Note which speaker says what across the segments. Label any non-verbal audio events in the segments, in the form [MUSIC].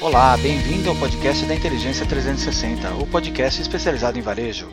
Speaker 1: Olá, bem-vindo ao podcast da Inteligência 360, o podcast especializado em varejo.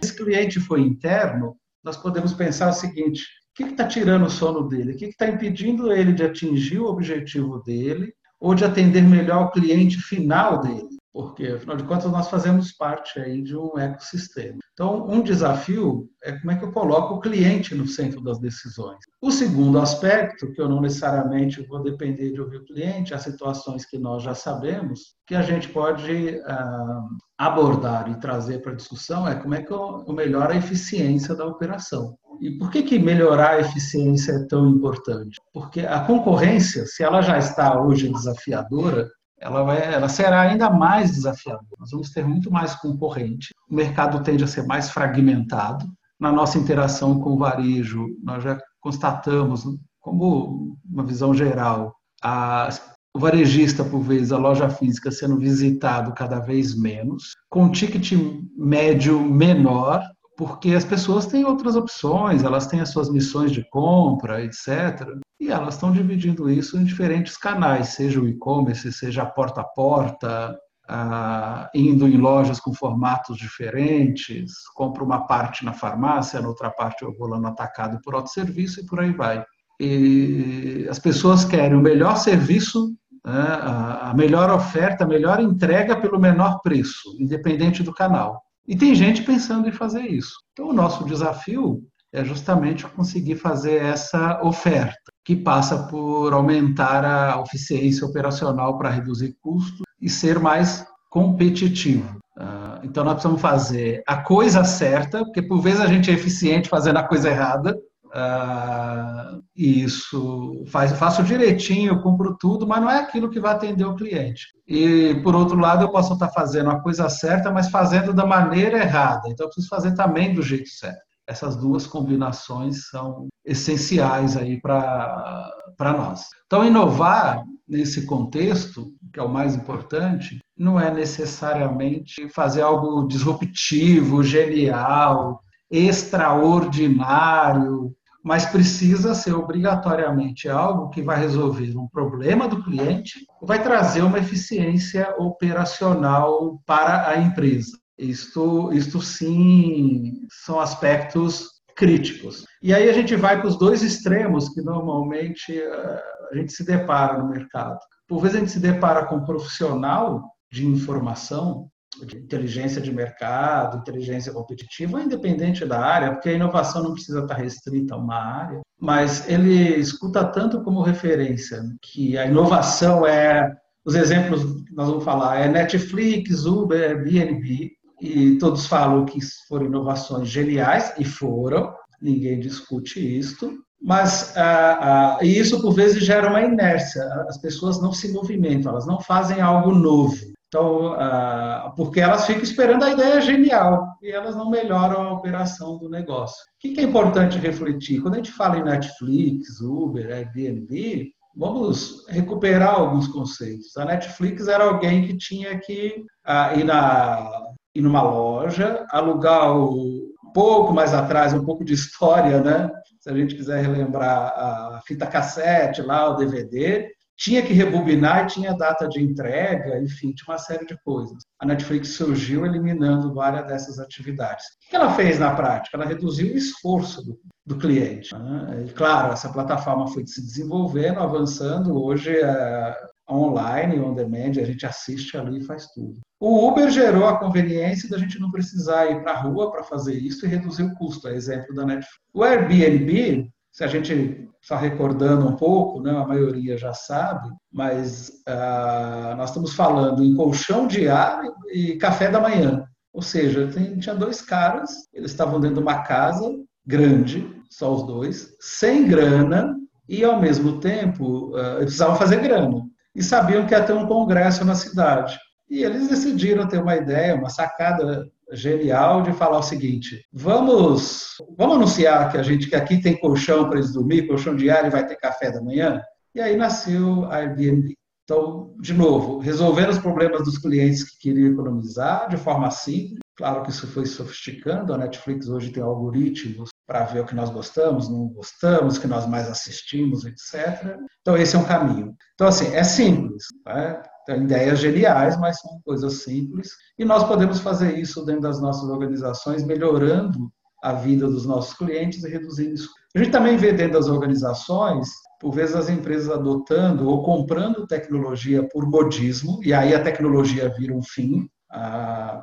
Speaker 2: Se esse cliente for interno, nós podemos pensar o seguinte: o que está tirando o sono dele? O que está impedindo ele de atingir o objetivo dele ou de atender melhor o cliente final dele? Porque, afinal de contas, nós fazemos parte aí de um ecossistema. Então, um desafio é como é que eu coloco o cliente no centro das decisões. O segundo aspecto, que eu não necessariamente vou depender de ouvir o cliente, as situações que nós já sabemos, que a gente pode ah, abordar e trazer para discussão é como é que eu, eu melhoro a eficiência da operação. E por que, que melhorar a eficiência é tão importante? Porque a concorrência, se ela já está hoje desafiadora, ela, vai, ela será ainda mais desafiadora. Nós vamos ter muito mais concorrente, o mercado tende a ser mais fragmentado. Na nossa interação com o varejo, nós já constatamos, como uma visão geral, a, o varejista, por vezes, a loja física sendo visitado cada vez menos, com ticket médio menor, porque as pessoas têm outras opções, elas têm as suas missões de compra, etc. E elas estão dividindo isso em diferentes canais, seja o e-commerce, seja a porta a porta, ah, indo em lojas com formatos diferentes, compro uma parte na farmácia, na outra parte eu vou lá no atacado por autosserviço e por aí vai. E as pessoas querem o melhor serviço, né, a melhor oferta, a melhor entrega pelo menor preço, independente do canal. E tem gente pensando em fazer isso. Então, o nosso desafio é justamente conseguir fazer essa oferta, que passa por aumentar a eficiência operacional para reduzir custos e ser mais competitivo. Ah, então, nós precisamos fazer a coisa certa, porque por vezes a gente é eficiente fazendo a coisa errada, Uh, isso faz, faço direitinho, cumpro tudo, mas não é aquilo que vai atender o cliente. E por outro lado, eu posso estar fazendo a coisa certa, mas fazendo da maneira errada. Então, eu preciso fazer também do jeito certo. Essas duas combinações são essenciais aí para nós. Então, inovar nesse contexto, que é o mais importante, não é necessariamente fazer algo disruptivo, genial, extraordinário, mas precisa ser obrigatoriamente algo que vai resolver um problema do cliente, vai trazer uma eficiência operacional para a empresa. Isto, isto sim são aspectos críticos. E aí a gente vai para os dois extremos que normalmente eh, a gente se depara no mercado. Por vezes a gente se depara com um profissional de informação de inteligência de mercado, inteligência competitiva, independente da área, porque a inovação não precisa estar restrita a uma área, mas ele escuta tanto como referência que a inovação é, os exemplos que nós vamos falar, é Netflix, Uber, Airbnb, e todos falam que foram inovações geniais, e foram, ninguém discute isso, mas ah, ah, isso por vezes gera uma inércia, as pessoas não se movimentam, elas não fazem algo novo. Então, ah, porque elas ficam esperando a ideia genial e elas não melhoram a operação do negócio. O que é importante refletir? Quando a gente fala em Netflix, Uber, Airbnb, vamos recuperar alguns conceitos. A Netflix era alguém que tinha que ah, ir, na, ir numa loja, alugar o, um pouco mais atrás, um pouco de história, né? Se a gente quiser relembrar a fita cassete lá, o DVD, tinha que rebobinar tinha data de entrega, enfim, tinha uma série de coisas. A Netflix surgiu eliminando várias dessas atividades. O que ela fez na prática? Ela reduziu o esforço do, do cliente. Né? E, claro, essa plataforma foi se desenvolvendo, avançando. Hoje é online, on demand, a gente assiste ali e faz tudo. O Uber gerou a conveniência da gente não precisar ir para a rua para fazer isso e reduzir o custo, é exemplo da Netflix. O Airbnb se a gente está recordando um pouco, né, a maioria já sabe, mas ah, nós estamos falando em colchão diário e café da manhã. Ou seja, tem, tinha dois caras, eles estavam dentro de uma casa grande, só os dois, sem grana, e ao mesmo tempo eles precisavam fazer grana. E sabiam que ia ter um congresso na cidade. E eles decidiram ter uma ideia, uma sacada genial de falar o seguinte: vamos, vamos anunciar que a gente que aqui tem colchão para eles dormir, colchão diário vai ter café da manhã. E aí nasceu a Airbnb. Então, de novo, resolvendo os problemas dos clientes que queriam economizar de forma simples. Claro que isso foi sofisticando. A Netflix hoje tem algoritmos para ver o que nós gostamos, não gostamos, o que nós mais assistimos, etc. Então, esse é um caminho. Então, assim, é simples. Né? Então, ideias geniais, mas são coisas simples. E nós podemos fazer isso dentro das nossas organizações, melhorando a vida dos nossos clientes e reduzindo isso. A gente também vê dentro das organizações, por vezes as empresas adotando ou comprando tecnologia por modismo, e aí a tecnologia vira um fim,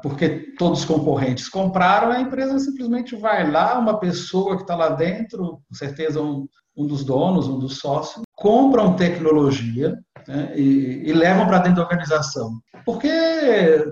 Speaker 2: porque todos os concorrentes compraram, a empresa simplesmente vai lá, uma pessoa que está lá dentro, com certeza um, um dos donos, um dos sócios, compram tecnologia né, e, e, levam para dentro da organização. Porque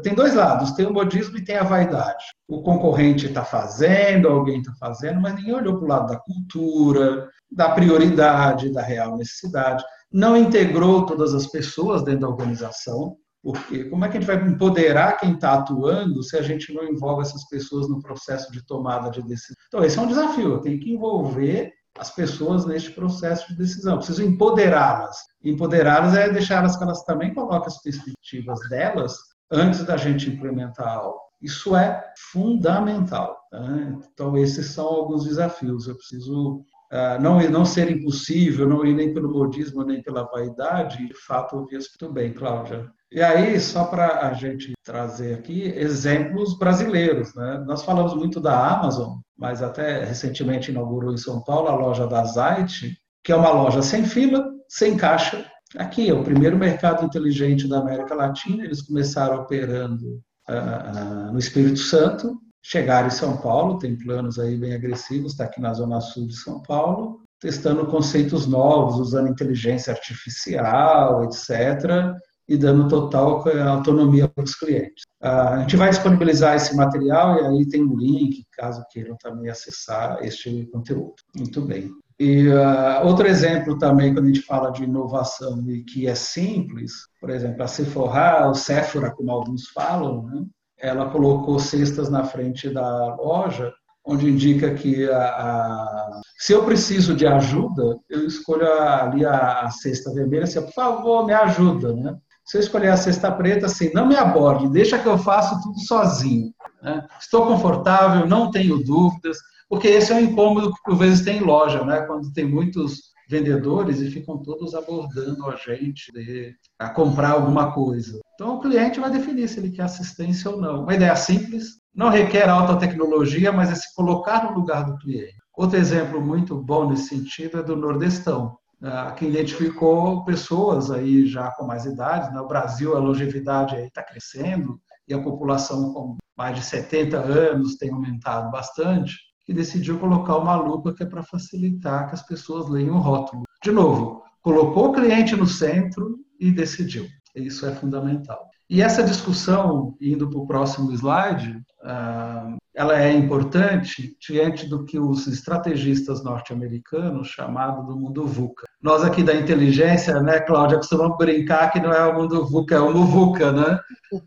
Speaker 2: tem dois lados, tem o modismo e tem a vaidade. O concorrente está fazendo, alguém está fazendo, mas ninguém olhou para o lado da cultura, da prioridade, da real necessidade. Não integrou todas as pessoas dentro da organização. Porque como é que a gente vai empoderar quem está atuando se a gente não envolve essas pessoas no processo de tomada de decisão? Então, esse é um desafio. Eu tenho que envolver as pessoas neste processo de decisão. Preciso empoderá-las. Empoderá-las é deixá-las que elas também coloquem as perspectivas delas antes da gente implementar algo. Isso é fundamental. Né? Então, esses são alguns desafios. Eu preciso Uh, não, não ser impossível, não ir nem pelo modismo, nem pela vaidade, de fato, ouvir isso muito bem, Cláudia. E aí, só para a gente trazer aqui exemplos brasileiros, né? Nós falamos muito da Amazon, mas até recentemente inaugurou em São Paulo a loja da Zait, que é uma loja sem fila, sem caixa. Aqui é o primeiro mercado inteligente da América Latina. Eles começaram operando uh, uh, no Espírito Santo, chegaram em São Paulo, tem planos aí bem agressivos, está aqui na zona sul de São Paulo, testando conceitos novos, usando inteligência artificial, etc e dando total autonomia para os clientes. A gente vai disponibilizar esse material e aí tem um link, caso queiram também acessar este conteúdo. Muito bem. E uh, outro exemplo também, quando a gente fala de inovação e que é simples, por exemplo, a Sephora, Sephora, como alguns falam, né? ela colocou cestas na frente da loja, onde indica que a, a, se eu preciso de ajuda, eu escolho ali a, a cesta vermelha, assim, por favor, me ajuda, né? Se eu escolher a cesta preta, assim, não me aborde, deixa que eu faço tudo sozinho. Né? Estou confortável, não tenho dúvidas, porque esse é um incômodo que por vezes tem em loja, né? quando tem muitos vendedores e ficam todos abordando a gente de, a comprar alguma coisa. Então o cliente vai definir se ele quer assistência ou não. Uma ideia simples, não requer alta tecnologia, mas é se colocar no lugar do cliente. Outro exemplo muito bom nesse sentido é do Nordestão. Ah, que identificou pessoas aí já com mais idade. No né? Brasil, a longevidade está crescendo e a população com mais de 70 anos tem aumentado bastante, que decidiu colocar uma lupa que é para facilitar que as pessoas leiam o rótulo. De novo, colocou o cliente no centro e decidiu. Isso é fundamental. E essa discussão, indo para o próximo slide, ah, ela é importante diante do que os estrategistas norte-americanos chamavam do mundo VUCA. Nós aqui da inteligência, né, Cláudia, costumamos brincar que não é o mundo VUCA, é o MUVUCA, né?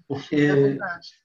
Speaker 2: Porque é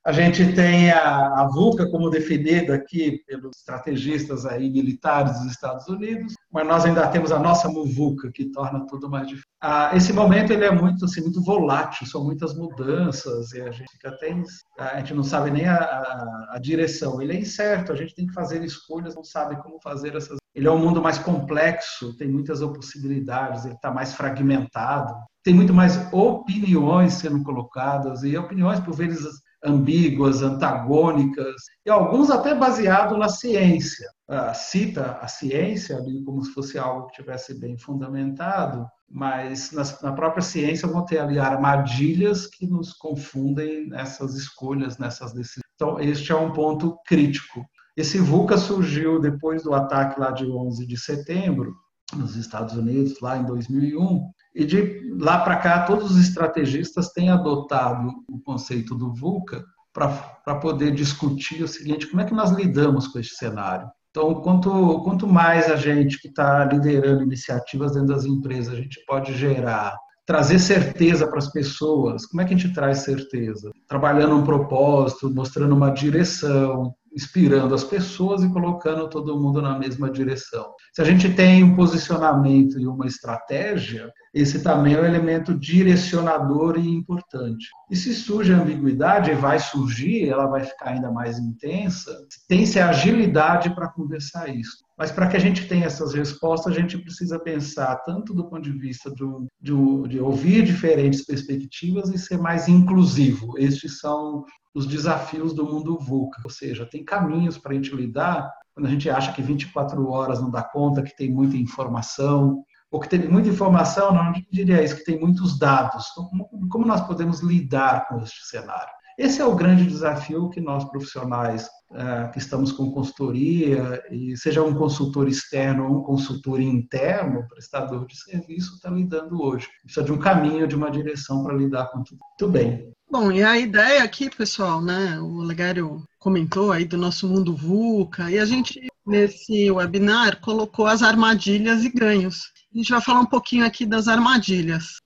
Speaker 2: a gente tem a, a VUCA como definida aqui pelos estrategistas aí militares dos Estados Unidos, mas nós ainda temos a nossa MUVUCA, que torna tudo mais difícil. Ah, esse momento ele é muito, assim, muito volátil, são muitas mudanças, e a gente fica até, a gente não sabe nem a, a, a direção, ele é incerto, a gente tem que fazer escolhas, não sabe como fazer essas ele é um mundo mais complexo, tem muitas possibilidades, ele está mais fragmentado, tem muito mais opiniões sendo colocadas, e opiniões por vezes ambíguas, antagônicas, e alguns até baseados na ciência. Ah, cita a ciência ali como se fosse algo que tivesse bem fundamentado, mas na própria ciência vão ter ali armadilhas que nos confundem nessas escolhas, nessas decisões. Então, este é um ponto crítico. Esse VUCA surgiu depois do ataque lá de 11 de setembro, nos Estados Unidos, lá em 2001, e de lá para cá todos os estrategistas têm adotado o conceito do VUCA para poder discutir o seguinte, como é que nós lidamos com esse cenário? Então, quanto, quanto mais a gente que está liderando iniciativas dentro das empresas, a gente pode gerar, trazer certeza para as pessoas, como é que a gente traz certeza? Trabalhando um propósito, mostrando uma direção, inspirando as pessoas e colocando todo mundo na mesma direção. Se a gente tem um posicionamento e uma estratégia, esse também é um elemento direcionador e importante. E se surge ambiguidade, vai surgir, ela vai ficar ainda mais intensa, tem-se agilidade para conversar isso. Mas para que a gente tenha essas respostas, a gente precisa pensar tanto do ponto de vista de ouvir diferentes perspectivas e ser mais inclusivo. Estes são os desafios do mundo VUCA, ou seja, tem caminhos para a gente lidar quando a gente acha que 24 horas não dá conta, que tem muita informação, ou que tem muita informação, não diria isso, que tem muitos dados. Como, nós podemos lidar com este cenário? Esse é o grande desafio que nós profissionais uh, que estamos com consultoria, e seja um consultor externo ou um consultor interno, prestador de serviço, está lidando hoje. Precisa de um caminho, de uma direção para lidar com tudo. Muito bem.
Speaker 3: Bom, e a ideia aqui, pessoal, né? O Legário comentou aí do nosso mundo VUCA, e a gente, nesse webinar, colocou as armadilhas e ganhos. A gente vai falar um pouquinho aqui das armadilhas.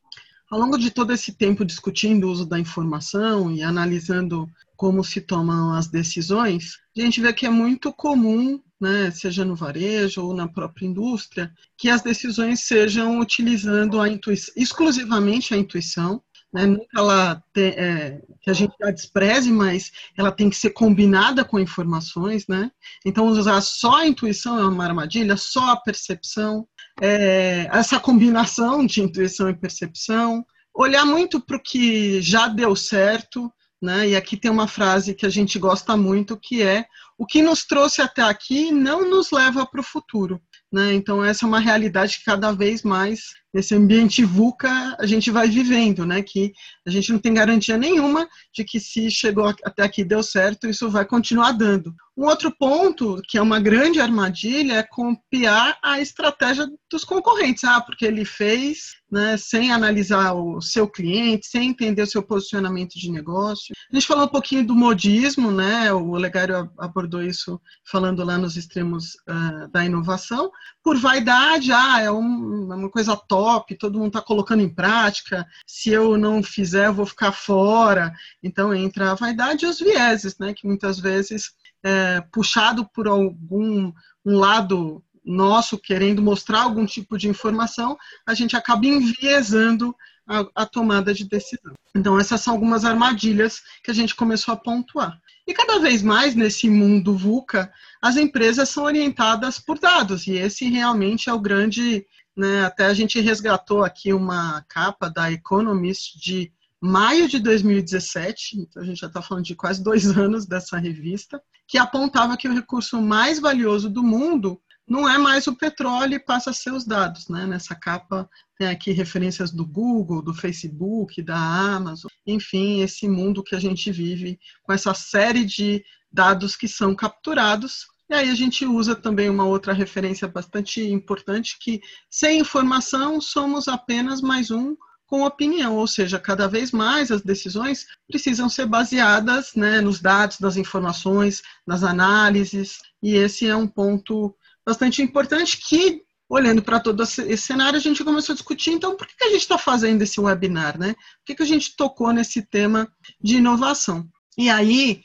Speaker 3: Ao longo de todo esse tempo discutindo o uso da informação e analisando como se tomam as decisões, a gente vê que é muito comum, né, seja no varejo ou na própria indústria, que as decisões sejam utilizando a intuição, exclusivamente a intuição, né, nunca ela tem, é, que a gente a despreze, mas ela tem que ser combinada com informações, né? Então usar só a intuição é uma armadilha, só a percepção, é, essa combinação de intuição e percepção, olhar muito para o que já deu certo, né? E aqui tem uma frase que a gente gosta muito, que é o que nos trouxe até aqui não nos leva para o futuro. Né? Então, essa é uma realidade que cada vez mais, nesse ambiente VUCA, a gente vai vivendo, né? que a gente não tem garantia nenhuma de que se chegou até aqui deu certo, isso vai continuar dando. Um outro ponto, que é uma grande armadilha, é copiar a estratégia dos concorrentes. Ah, porque ele fez né, sem analisar o seu cliente, sem entender o seu posicionamento de negócio. A gente falou um pouquinho do modismo, né? O Legário abordou isso falando lá nos extremos uh, da inovação. Por vaidade, ah, é um, é uma coisa top, todo mundo está colocando em prática. Se eu não fizer, eu vou ficar fora. Então entra a vaidade e os vieses, né? Que muitas vezes é, puxado por algum um lado nosso querendo mostrar algum tipo de informação, a gente acaba enviesando a, a, tomada de decisão. Então, essas são algumas armadilhas que a gente começou a pontuar. E cada vez mais nesse mundo VUCA, as empresas são orientadas por dados, e esse realmente é o grande. Né, até a gente resgatou aqui uma capa da Economist de maio de 2017, então a gente já está falando de quase dois [LAUGHS] anos dessa revista, que apontava que o recurso mais valioso do mundo não é mais o petróleo e passa a ser os dados. Né? Nessa capa tem aqui referências do Google, do Facebook, da Amazon, enfim, esse mundo que a gente vive com essa série de dados que são capturados. E aí a gente usa também uma outra referência bastante importante que sem informação somos apenas mais um com opinião, ou seja, cada vez mais as decisões precisam ser baseadas né, nos dados, nas informações, nas análises, e esse é um ponto bastante importante que, olhando para todo esse cenário, a gente começou a discutir, então, por que a gente está fazendo esse webinar, né? Por que a gente tocou nesse tema de inovação? E aí,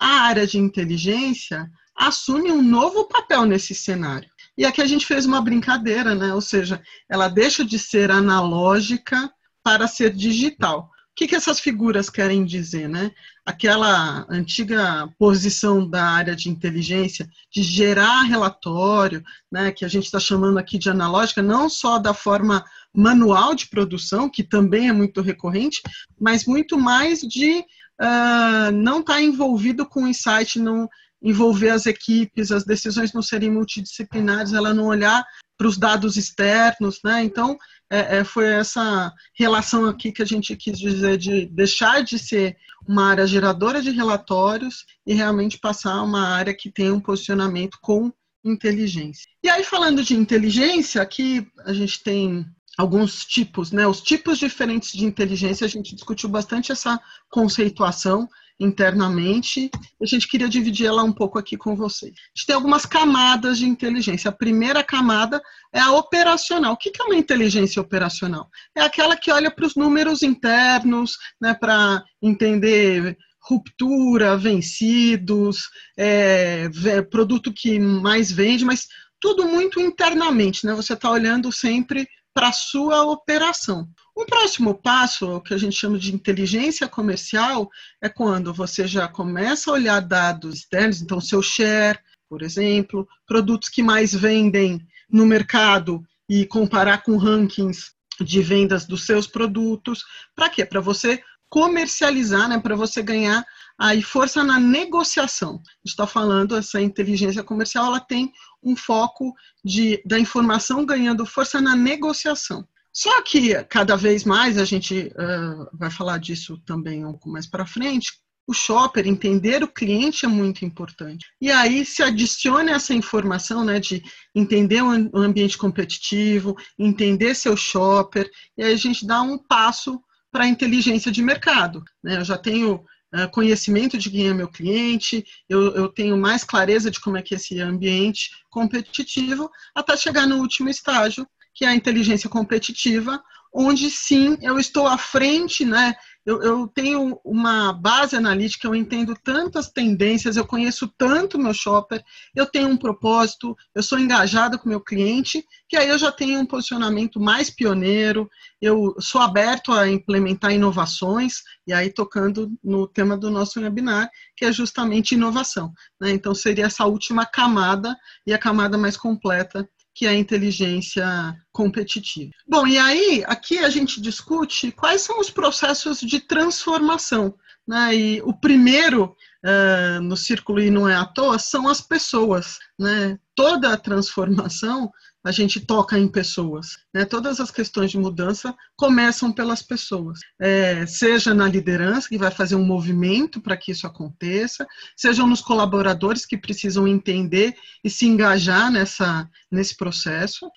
Speaker 3: a área de inteligência assume um novo papel nesse cenário. E aqui a gente fez uma brincadeira, né? Ou seja, ela deixa de ser analógica para ser digital. O que, que essas figuras querem dizer, né? Aquela antiga posição da área de inteligência de gerar relatório, né, que a gente está chamando aqui de analógica, não só da forma manual de produção, que também é muito recorrente, mas muito mais de uh, não estar tá envolvido com o insight, não envolver as equipes, as decisões não serem multidisciplinares, ela não olhar para os dados externos, né? Então, é, é, foi essa relação aqui que a gente quis dizer de deixar de ser uma área geradora de relatórios e realmente passar a uma área que tem um posicionamento com inteligência. E aí, falando de inteligência, aqui a gente tem alguns tipos, né? Os tipos diferentes de inteligência, a gente discutiu bastante essa conceituação internamente. A gente queria dividir ela um pouco aqui com vocês. A gente tem algumas camadas de inteligência. A primeira camada é a operacional. O que é uma inteligência operacional? É aquela que olha para os números internos, né, para entender ruptura, vencidos, é, produto que mais vende, mas tudo muito internamente, né? Você está olhando sempre para a sua operação. O próximo passo, que a gente chama de inteligência comercial, é quando você já começa a olhar dados externos, então seu share, por exemplo, produtos que mais vendem no mercado e comparar com rankings de vendas dos seus produtos. Para quê? Para você comercializar, né, para você ganhar aí força na negociação. Está falando essa inteligência comercial, ela tem um foco de da informação ganhando força na negociação. Só que cada vez mais a gente uh, vai falar disso também um pouco mais para frente. O shopper entender o cliente é muito importante. E aí se adiciona essa informação, né, de entender o ambiente competitivo, entender seu shopper, e aí a gente dá um passo para a inteligência de mercado. Né? Eu já tenho uh, conhecimento de quem é meu cliente, eu, eu tenho mais clareza de como é que é esse ambiente competitivo, até chegar no último estágio, que é a inteligência competitiva, onde sim eu estou à frente, né? Eu, eu, tenho uma base analítica, eu entendo tantas tendências, eu conheço tanto meu shopper, eu tenho um propósito, eu sou engajada com meu cliente, que aí eu já tenho um posicionamento mais pioneiro, eu sou aberto a implementar inovações, e aí tocando no tema do nosso webinar, que é justamente inovação. Né? Então seria essa última camada e a camada mais completa que é a inteligência competitiva. Bom, e aí aqui a gente discute quais são os processos de transformação. Né? E o primeiro uh, no círculo e não é à toa são as pessoas. Né? Toda a transformação a gente toca em pessoas. Né? Todas as questões de mudança começam pelas pessoas, é, seja na liderança, que vai fazer um movimento para que isso aconteça, sejam nos colaboradores que precisam entender e se engajar nessa, nesse processo,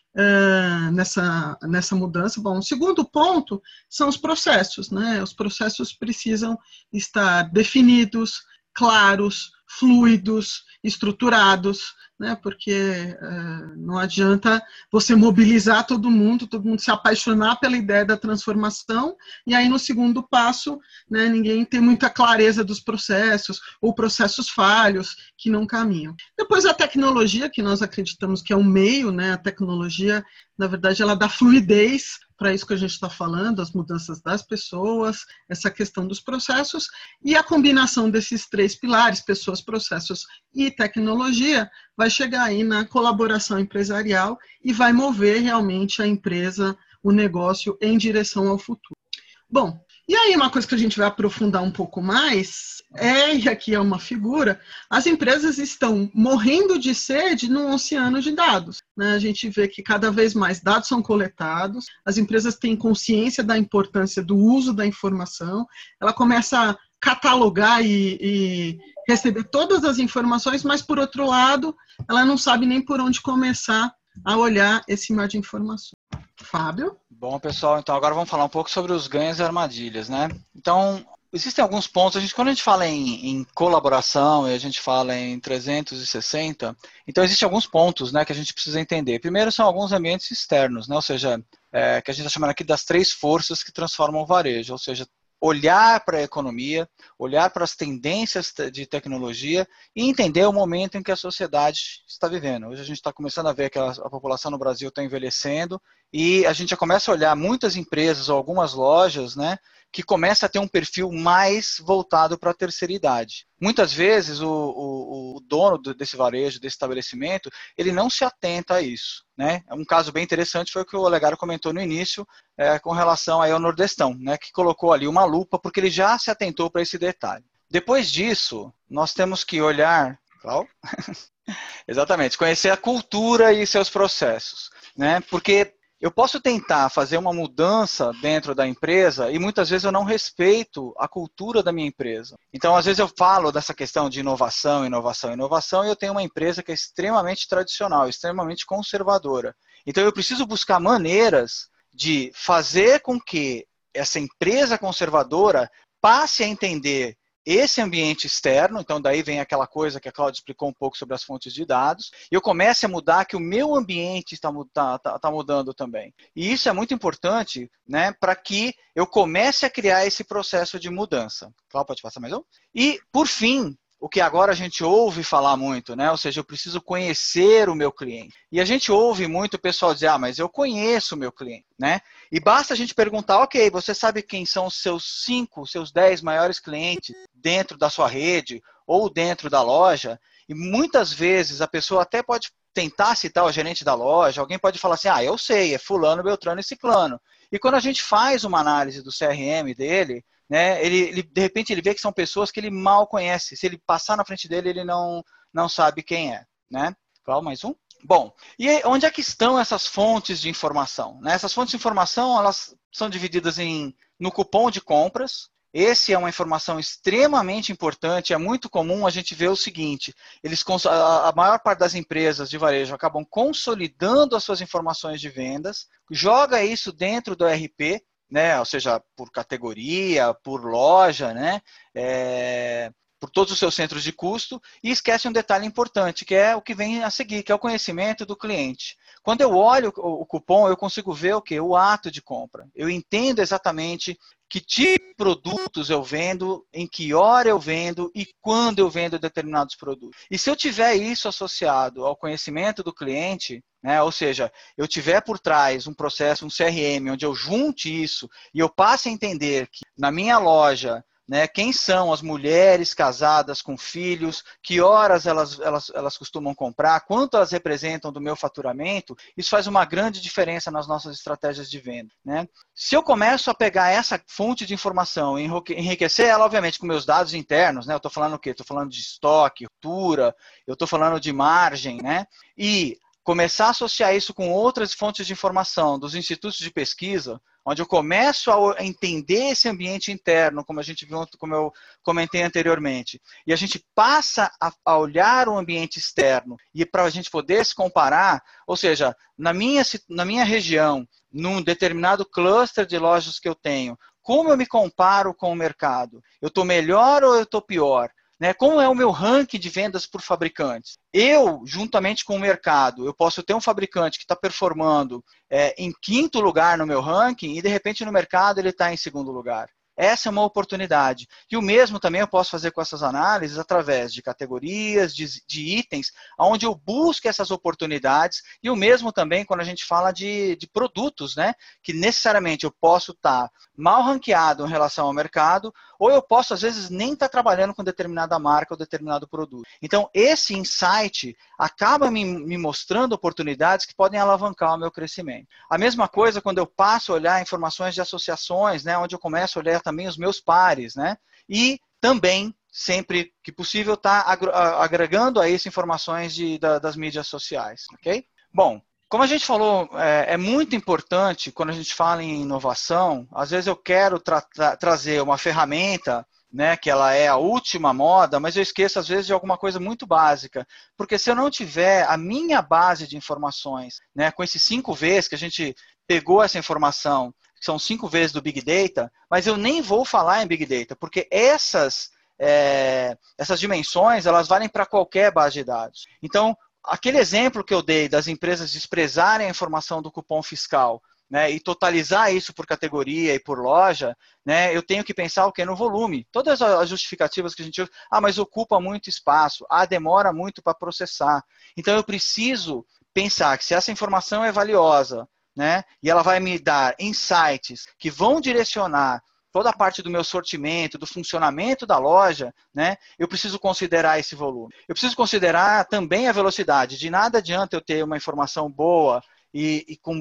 Speaker 3: nessa, nessa mudança. Bom, o segundo ponto são os processos. Né? Os processos precisam estar definidos, claros, fluidos, estruturados, né? Porque uh, não adianta você mobilizar todo mundo, todo mundo se apaixonar pela ideia da transformação, e aí no segundo passo, né, ninguém tem muita clareza dos processos, ou processos falhos que não caminham. Depois a tecnologia, que nós acreditamos que é um meio, né? A tecnologia, na verdade, ela dá fluidez para isso que a gente está falando, as mudanças das pessoas, essa questão dos processos, e a combinação desses três pilares, pessoas, processos e tecnologia, vai chegar aí na colaboração empresarial e vai mover realmente a empresa, o negócio em direção ao futuro. Bom, e aí, uma coisa que a gente vai aprofundar um pouco mais é, e aqui é uma figura, as empresas estão morrendo de sede num oceano de dados. Né? A gente vê que cada vez mais dados são coletados, as empresas têm consciência da importância do uso da informação, ela começa a catalogar e, e receber todas as informações, mas, por outro lado, ela não sabe nem por onde começar a olhar esse mar de informações. Fábio?
Speaker 1: Bom, pessoal, então agora vamos falar um pouco sobre os ganhos e armadilhas, né? Então, existem alguns pontos. A gente, quando a gente fala em, em, colaboração e a gente fala em 360, então existem alguns pontos né, que a gente precisa entender. Primeiro são alguns ambientes externos, né? ou seja, é, que a gente está chamando aqui das três forças que transformam o varejo, ou seja, olhar para a economia, olhar para as tendências de tecnologia e entender o momento em que a sociedade está vivendo. Hoje a gente está começando a ver que a, população no Brasil está envelhecendo e a gente já começa a olhar muitas empresas ou algumas lojas, né, que começa a ter um perfil mais voltado para a terceira idade. Muitas vezes o, o dono desse varejo, desse estabelecimento, ele não se atenta a isso. Né? Um caso bem interessante foi o que o Olegário comentou no início é, com relação aí ao Nordestão, né, que colocou ali uma lupa porque ele já se atentou para esse detalhe. Depois disso, nós temos que olhar? [LAUGHS] Exatamente, conhecer a cultura e seus processos, né? Porque eu posso tentar fazer uma mudança dentro da empresa e muitas vezes eu não respeito a cultura da minha empresa. Então, às vezes eu falo dessa questão de inovação, inovação, inovação, e eu tenho uma empresa que é extremamente tradicional, extremamente conservadora. Então, eu preciso buscar maneiras de fazer com que essa empresa conservadora passe a entender esse ambiente externo, então daí vem aquela coisa que a Cláudia explicou um pouco sobre as fontes de dados, e eu comece a mudar que o meu ambiente está, tá, tá, tá mudando também. E isso é muito importante né, para que eu comece a criar esse processo de mudança. Cláudia, pode passar mais um? E, por fim, o que agora a gente ouve falar muito, né? Ou seja, eu preciso conhecer o meu cliente. E a gente ouve muito o pessoal dizer, ah, mas eu conheço o meu cliente, né? E basta a gente perguntar, ok, você sabe quem são os seus cinco, seus dez maiores clientes dentro da sua rede ou dentro da loja? E muitas vezes a pessoa até pode tentar citar o gerente da loja, alguém pode falar assim, ah, eu sei, é fulano, beltrano e ciclano. E quando a gente faz uma análise do CRM dele, né, ele, ele, de repente ele vê que são pessoas que ele mal conhece. Se ele passar na frente dele, ele não, não sabe quem é. Né? Qual mais um? Bom, e onde é que estão essas fontes de informação? Né? Essas fontes de informação elas são divididas em, no cupom de compras, esse é uma informação extremamente importante. É muito comum a gente ver o seguinte: eles a maior parte das empresas de varejo acabam consolidando as suas informações de vendas, joga isso dentro do RP, né? Ou seja, por categoria, por loja, né? É, por todos os seus centros de custo e esquece um detalhe importante, que é o que vem a seguir, que é o conhecimento do cliente. Quando eu olho o cupom, eu consigo ver o que? O ato de compra. Eu entendo exatamente que tipo de produtos eu vendo, em que hora eu vendo e quando eu vendo determinados produtos. E se eu tiver isso associado ao conhecimento do cliente, né, ou seja, eu tiver por trás um processo, um CRM, onde eu junte isso e eu passe a entender que na minha loja né? Quem são as mulheres casadas com filhos? Que horas elas, elas, elas costumam comprar? Quanto elas representam do meu faturamento? Isso faz uma grande diferença nas nossas estratégias de venda, né? Se eu começo a pegar essa fonte de informação e enriquecer ela, obviamente, com meus dados internos, né? Eu estou falando o quê? Estou falando de estoque, ruptura, eu estou falando de margem, né? E começar a associar isso com outras fontes de informação dos institutos de pesquisa, onde eu começo a entender esse ambiente interno, como a gente viu, como eu comentei anteriormente, e a gente passa a, olhar o ambiente externo e para a gente poder se comparar, ou seja, na minha, na minha região, num determinado cluster de lojas que eu tenho, como eu me comparo com o mercado? Eu estou melhor ou eu estou pior? Né? Como é o meu ranking de vendas por fabricantes? Eu, juntamente com o mercado, eu posso ter um fabricante que está performando é, em quinto lugar no meu ranking e, de repente, no mercado ele está em segundo lugar. Essa é uma oportunidade. E o mesmo também eu posso fazer com essas análises através de categorias, de, de itens, onde eu busco essas oportunidades. E o mesmo também quando a gente fala de, de produtos, né? Que necessariamente eu posso estar tá mal ranqueado em relação ao mercado, ou eu posso, às vezes, nem estar tá trabalhando com determinada marca ou determinado produto. Então, esse insight acaba me, me mostrando oportunidades que podem alavancar o meu crescimento. A mesma coisa quando eu passo a olhar informações de associações, né? Onde eu começo a olhar também os meus pares, né? E também, sempre que possível, está agregando a isso informações de, da, das mídias sociais, ok? Bom, como a gente falou, é, é, muito importante quando a gente fala em inovação, às vezes eu quero tra tra trazer uma ferramenta né, que ela é a última moda, mas eu esqueço às vezes de alguma coisa muito básica, porque se eu não tiver a minha base de informações, né, com esses cinco vezes que a gente pegou essa informação são cinco vezes do Big Data, mas eu nem vou falar em Big Data, porque essas, é, essas dimensões, elas valem para qualquer base de dados. Então, aquele exemplo que eu dei das empresas desprezarem a informação do cupom fiscal, né, e totalizar isso por categoria e por loja, né, eu tenho que pensar o que no volume. Todas as justificativas que a gente usa, ah, mas ocupa muito espaço, ah, demora muito para processar. Então eu preciso pensar que se essa informação é valiosa, né? E ela vai me dar insights que vão direcionar toda a parte do meu sortimento, do funcionamento da loja, né? Eu preciso considerar esse volume. Eu preciso considerar também a velocidade. De nada adianta eu ter uma informação boa e, e com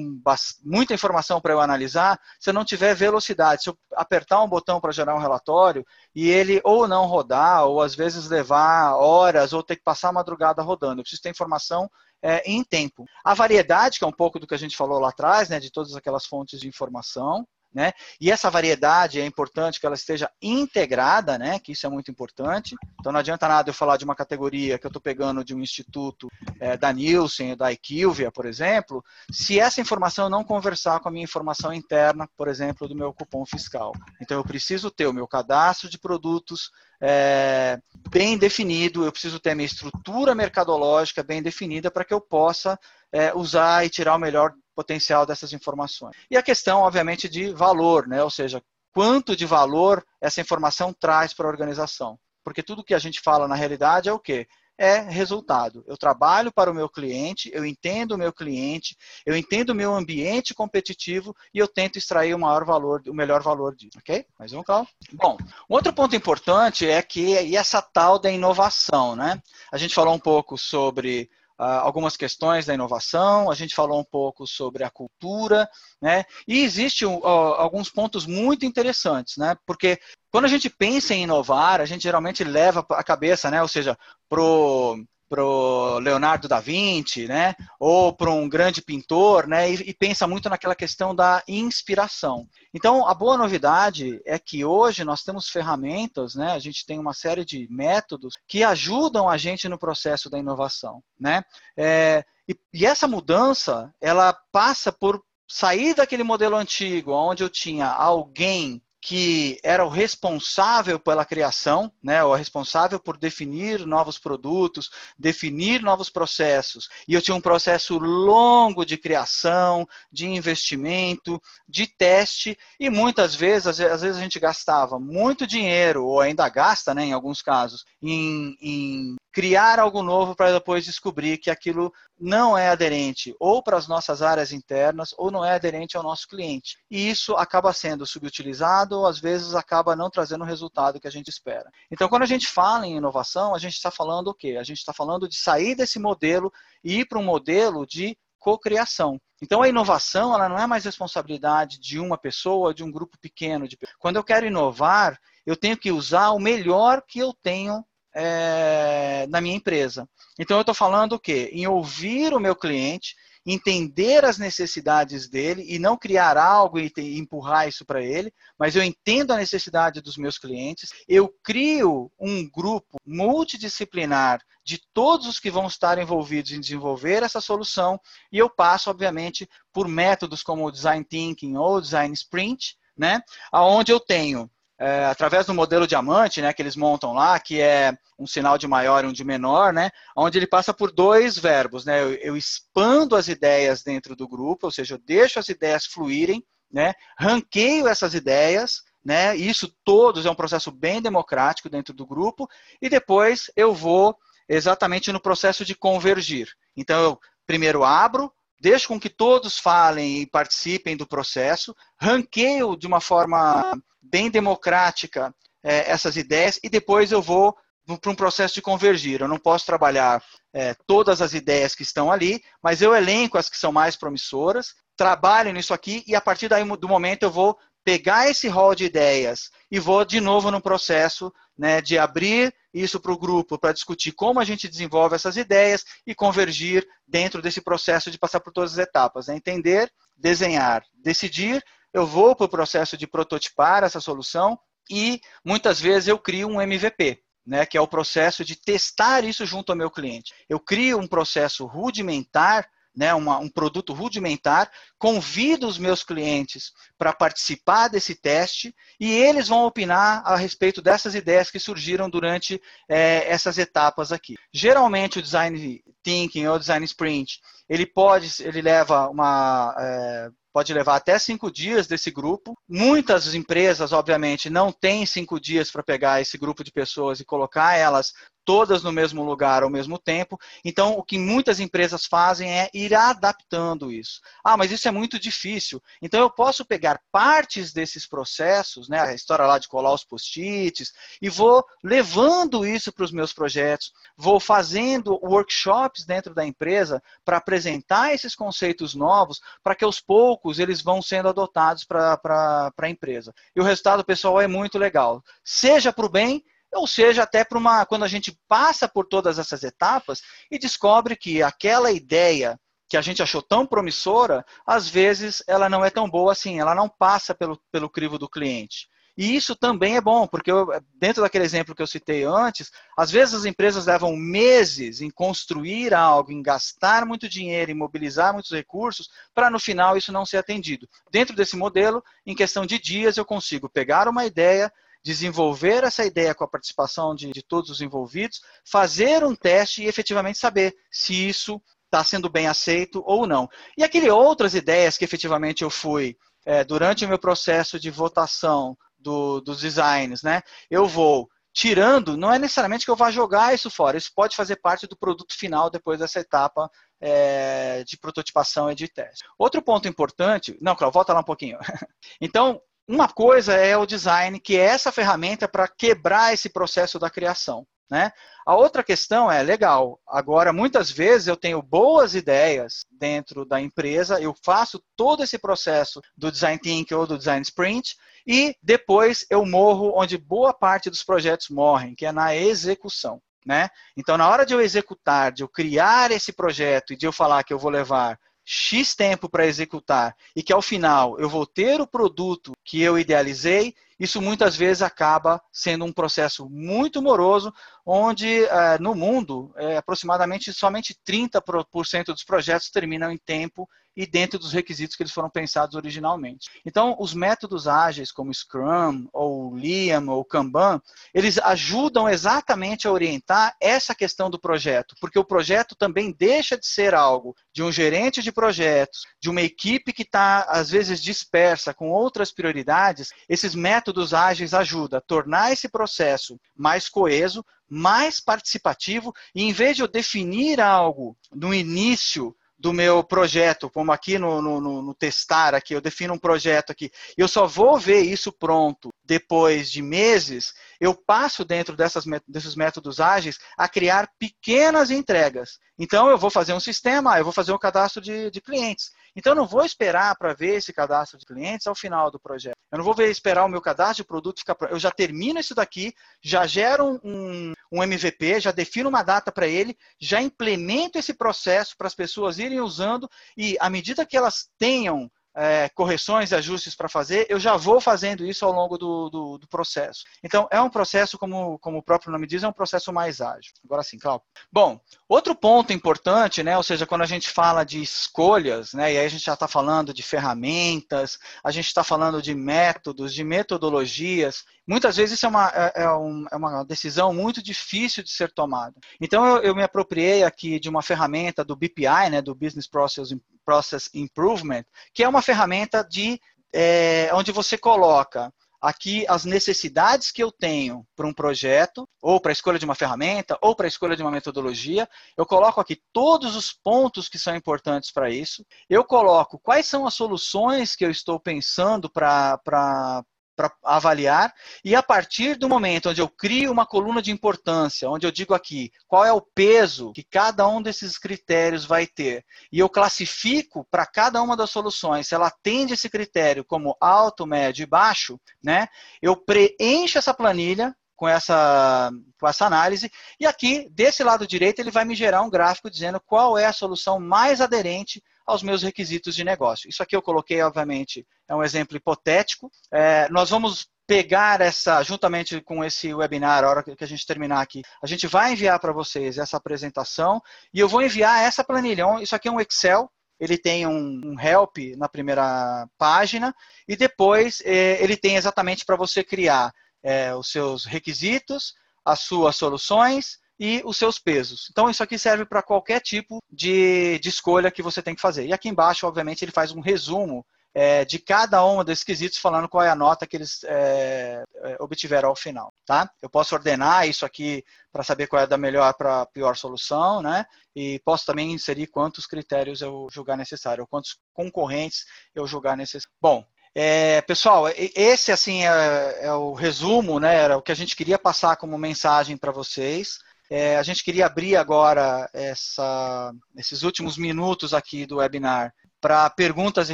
Speaker 1: muita informação para eu analisar, se eu não tiver velocidade, se eu apertar um botão para gerar um relatório e ele ou não rodar, ou às vezes levar horas, ou ter que passar a madrugada rodando, eu preciso ter informação é, em tempo. A variedade, que é um pouco do que a gente falou lá atrás, né, de todas aquelas fontes de informação, né? E essa variedade é importante que ela esteja integrada, né? Que isso é muito importante. Então não adianta nada eu falar de uma categoria que eu estou pegando de um instituto é, da Nielsen, da Equilvia, por exemplo, se essa informação não conversar com a minha informação interna, por exemplo, do meu cupom fiscal. Então eu preciso ter o meu cadastro de produtos é, bem definido, eu preciso ter a minha estrutura mercadológica bem definida para que eu possa é, usar e tirar o melhor potencial dessas informações. E a questão, obviamente, de valor, né? ou seja, quanto de valor essa informação traz para a organização. porque tudo que a gente fala na realidade é o quê? é resultado. Eu trabalho para o meu cliente, eu entendo o meu cliente, eu entendo o meu ambiente competitivo e eu tento extrair o maior valor, o melhor valor disso, ok? Mais um, Cal. Bom, um outro ponto importante é que e essa tal da inovação, né? A gente falou um pouco sobre algumas questões da inovação, a gente falou um pouco sobre a cultura, né? E existem uh, alguns pontos muito interessantes, né? Porque quando a gente pensa em inovar, a gente geralmente leva a cabeça, né? Ou seja, pro pro Leonardo da Vinci, né? Ou para um grande pintor, né? E, e, pensa muito naquela questão da inspiração. Então, a boa novidade é que hoje nós temos ferramentas, né? A gente tem uma série de métodos que ajudam a gente no processo da inovação, né? É, e, e essa mudança, ela passa por sair daquele modelo antigo, onde eu tinha alguém que era o responsável pela criação, né, o responsável por definir novos produtos, definir novos processos. E eu tinha um processo longo de criação, de investimento, de teste, e muitas vezes, às vezes a gente gastava muito dinheiro, ou ainda gasta, né, em alguns casos, em, em criar algo novo para depois descobrir que aquilo não é aderente ou para as nossas áreas internas ou não é aderente ao nosso cliente. E isso acaba sendo subutilizado ou às vezes acaba não trazendo o resultado que a gente espera. Então, quando a gente fala em inovação, a gente está falando o quê? A gente está falando de sair desse modelo e ir para um modelo de cocriação. Então a inovação ela não é mais responsabilidade de uma pessoa, de um grupo pequeno. De... Quando eu quero inovar, eu tenho que usar o melhor que eu tenho é, na minha empresa. Então, eu estou falando o quê? Em ouvir o meu cliente, entender as necessidades dele e não criar algo e empurrar isso para ele, mas eu entendo a necessidade dos meus clientes, eu crio um grupo multidisciplinar de todos os que vão estar envolvidos em desenvolver essa solução e eu passo, obviamente, por métodos como o design thinking ou design sprint, né, aonde eu tenho é, através do modelo diamante, né, que eles montam lá, que é um sinal de maior e um de menor, né, onde ele passa por dois verbos, né, eu, eu expando as ideias dentro do grupo, ou seja, eu deixo as ideias fluírem, né, ranqueio essas ideias, né, isso todos é um processo bem democrático dentro do grupo, e depois eu vou exatamente no processo de convergir. Então, eu primeiro abro, deixo com que todos falem e participem do processo, ranqueio de uma forma bem democrática é, essas ideias e depois eu vou para um processo de convergir. Eu não posso trabalhar é, todas as ideias que estão ali, mas eu elenco as que são mais promissoras, trabalho nisso aqui e a partir daí, do momento eu vou pegar esse rol de ideias e vou de novo no processo né, de abrir isso para o grupo para discutir como a gente desenvolve essas ideias e convergir dentro desse processo de passar por todas as etapas. Né? Entender, desenhar, decidir, eu vou para o processo de prototipar essa solução e muitas vezes eu crio um MVP. Né, que é o processo de testar isso junto ao meu cliente. Eu crio um processo rudimentar né, uma, um produto rudimentar, convido os meus clientes para participar desse teste e eles vão opinar a respeito dessas ideias que surgiram durante é, essas etapas aqui. Geralmente o design thinking ou design sprint ele pode, ele leva uma é, pode levar até cinco dias desse grupo. Muitas empresas, obviamente, não têm cinco dias para pegar esse grupo de pessoas e colocar elas todas no mesmo lugar ao mesmo tempo. Então, o que muitas empresas fazem é ir adaptando isso. Ah, mas isso é muito difícil. Então, eu posso pegar partes desses processos, né, a história lá de colar os post-its, e vou levando isso para os meus projetos, vou fazendo workshops dentro da empresa para apresentar esses conceitos novos, para que aos poucos eles vão sendo adotados para a empresa. E o resultado, pessoal, é muito legal. Seja para o bem, ou seja, até para uma quando a gente passa por todas essas etapas e descobre que aquela ideia que a gente achou tão promissora, às vezes ela não é tão boa assim, ela não passa pelo, pelo crivo do cliente. E isso também é bom, porque eu, dentro daquele exemplo que eu citei antes, às vezes as empresas levam meses em construir algo, em gastar muito dinheiro, em mobilizar muitos recursos, para no final isso não ser atendido. Dentro desse modelo, em questão de dias, eu consigo pegar uma ideia, desenvolver essa ideia com a participação de, de todos os envolvidos, fazer um teste e efetivamente saber se isso está sendo bem aceito ou não. E aquele outras ideias que efetivamente eu fui é, durante o meu processo de votação do, dos designs, né? Eu vou tirando, não é necessariamente que eu vá jogar isso fora, isso pode fazer parte do produto final depois dessa etapa é, de prototipação e de teste. Outro ponto importante, não, Cláudio, volta lá um pouquinho. [LAUGHS] Então, uma coisa é o design, que é essa ferramenta para quebrar esse processo da criação. Né? A outra questão é, legal, agora muitas vezes eu tenho boas ideias dentro da empresa, eu faço todo esse processo do design thinking ou do design sprint e depois eu morro onde boa parte dos projetos morrem, que é na execução. Né? Então, na hora de eu executar, de eu criar esse projeto e de eu falar que eu vou levar X tempo para executar e que ao final eu vou ter o produto que eu idealizei, isso muitas vezes acaba sendo um processo muito moroso, onde eh, no mundo é, aproximadamente somente 30% dos projetos terminam em tempo e dentro dos requisitos que eles foram pensados originalmente. Então, os métodos ágeis como Scrum ou Liam ou Kanban, eles ajudam exatamente a orientar essa questão do projeto, porque o projeto também deixa de ser algo de um gerente de projetos, de uma equipe que está às vezes dispersa com outras prioridades. Esses métodos ágeis ajudam a tornar esse processo mais coeso, mais participativo, e em vez de eu definir algo no início do meu projeto, como aqui no, no, no, testar, aqui eu defino um projeto aqui, eu só vou ver isso pronto depois de meses, eu passo dentro dessas, desses métodos ágeis a criar pequenas entregas. Então, eu vou fazer um sistema, eu vou fazer um cadastro de, de clientes. Então, eu não vou esperar para ver esse cadastro de clientes ao final do projeto. Eu não vou ver, esperar o meu cadastro de produto ficar. Eu já termino isso daqui, já gero um, um MVP, já defino uma data para ele, já implemento esse processo para as pessoas irem usando e, à medida que elas tenham é, correções e ajustes para fazer, eu já vou fazendo isso ao longo do, do, do, processo. Então, é um processo, como, como o próprio nome diz, é um processo mais ágil. Agora sim, Cláudio. Bom, outro ponto importante, né, ou seja, quando a gente fala de escolhas, né, e aí a gente já está falando de ferramentas, a gente está falando de métodos, de metodologias, muitas vezes isso é uma, é, é, um, é uma decisão muito difícil de ser tomada. Então, eu, eu me apropriei aqui de uma ferramenta do BPI, né, do Business Process Process Improvement, que é uma ferramenta de é, onde você coloca aqui as necessidades que eu tenho para um projeto, ou para a escolha de uma ferramenta, ou para a escolha de uma metodologia. Eu coloco aqui todos os pontos que são importantes para isso. Eu coloco quais são as soluções que eu estou pensando para para avaliar, e a partir do momento onde eu crio uma coluna de importância, onde eu digo aqui qual é o peso que cada um desses critérios vai ter, e eu classifico para cada uma das soluções, se ela atende esse critério como alto, médio e baixo, né, eu preencho essa planilha com essa, com essa análise. E aqui, desse lado direito, ele vai me gerar um gráfico dizendo qual é a solução mais aderente aos meus requisitos de negócio. Isso aqui eu coloquei, obviamente, é um exemplo hipotético. É, nós vamos pegar essa, juntamente com esse webinar, a hora que a gente terminar aqui, a gente vai enviar para vocês essa apresentação e eu vou enviar essa planilha. Isso aqui é um Excel, ele tem um, help na primeira página e depois é, ele tem exatamente para você criar é, os seus requisitos, as suas soluções, e os seus pesos. Então, isso aqui serve para qualquer tipo de, de, escolha que você tem que fazer. E aqui embaixo, obviamente, ele faz um resumo é, de cada um desses quesitos, falando qual é a nota que eles é, é obtiveram ao final. Tá? Eu posso ordenar isso aqui para saber qual é da melhor para a pior solução, né? E posso também inserir quantos critérios eu julgar necessário, ou quantos concorrentes eu julgar necessário. Bom, é, pessoal, esse assim é, é, o resumo, né? Era o que a gente queria passar como mensagem para vocês. É, a gente queria abrir agora essa, esses últimos minutos aqui do webinar para perguntas e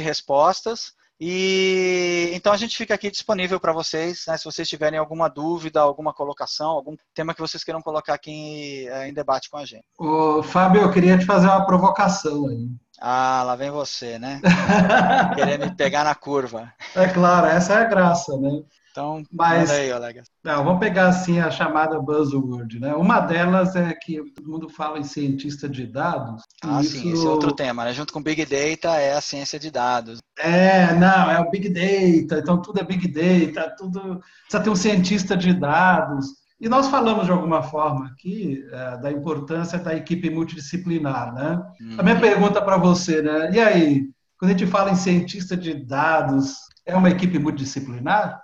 Speaker 1: respostas. E então a gente fica aqui disponível para vocês, né, se vocês tiverem alguma dúvida, alguma colocação, algum tema que vocês queiram colocar aqui em, é, em debate com a gente.
Speaker 2: Ô, Fábio, eu queria te fazer uma provocação aí.
Speaker 1: Ah, lá vem você, né? [LAUGHS] Querer me pegar na curva.
Speaker 2: É claro, essa é a graça, né?
Speaker 1: Então, Mas, aí, Olega.
Speaker 2: Não, vamos pegar assim a chamada buzzword, né? Uma delas é que todo mundo fala em cientista de dados.
Speaker 1: Ah, isso... sim, esse é outro tema, né? Junto com Big Data é a ciência de dados.
Speaker 2: É, não, é o Big Data, então tudo é Big Data, tudo precisa ter um cientista de dados. E nós falamos de alguma forma aqui é, da importância da equipe multidisciplinar, né? Uhum. A minha pergunta para você, né? E aí, quando a gente fala em cientista de dados, é uma equipe multidisciplinar?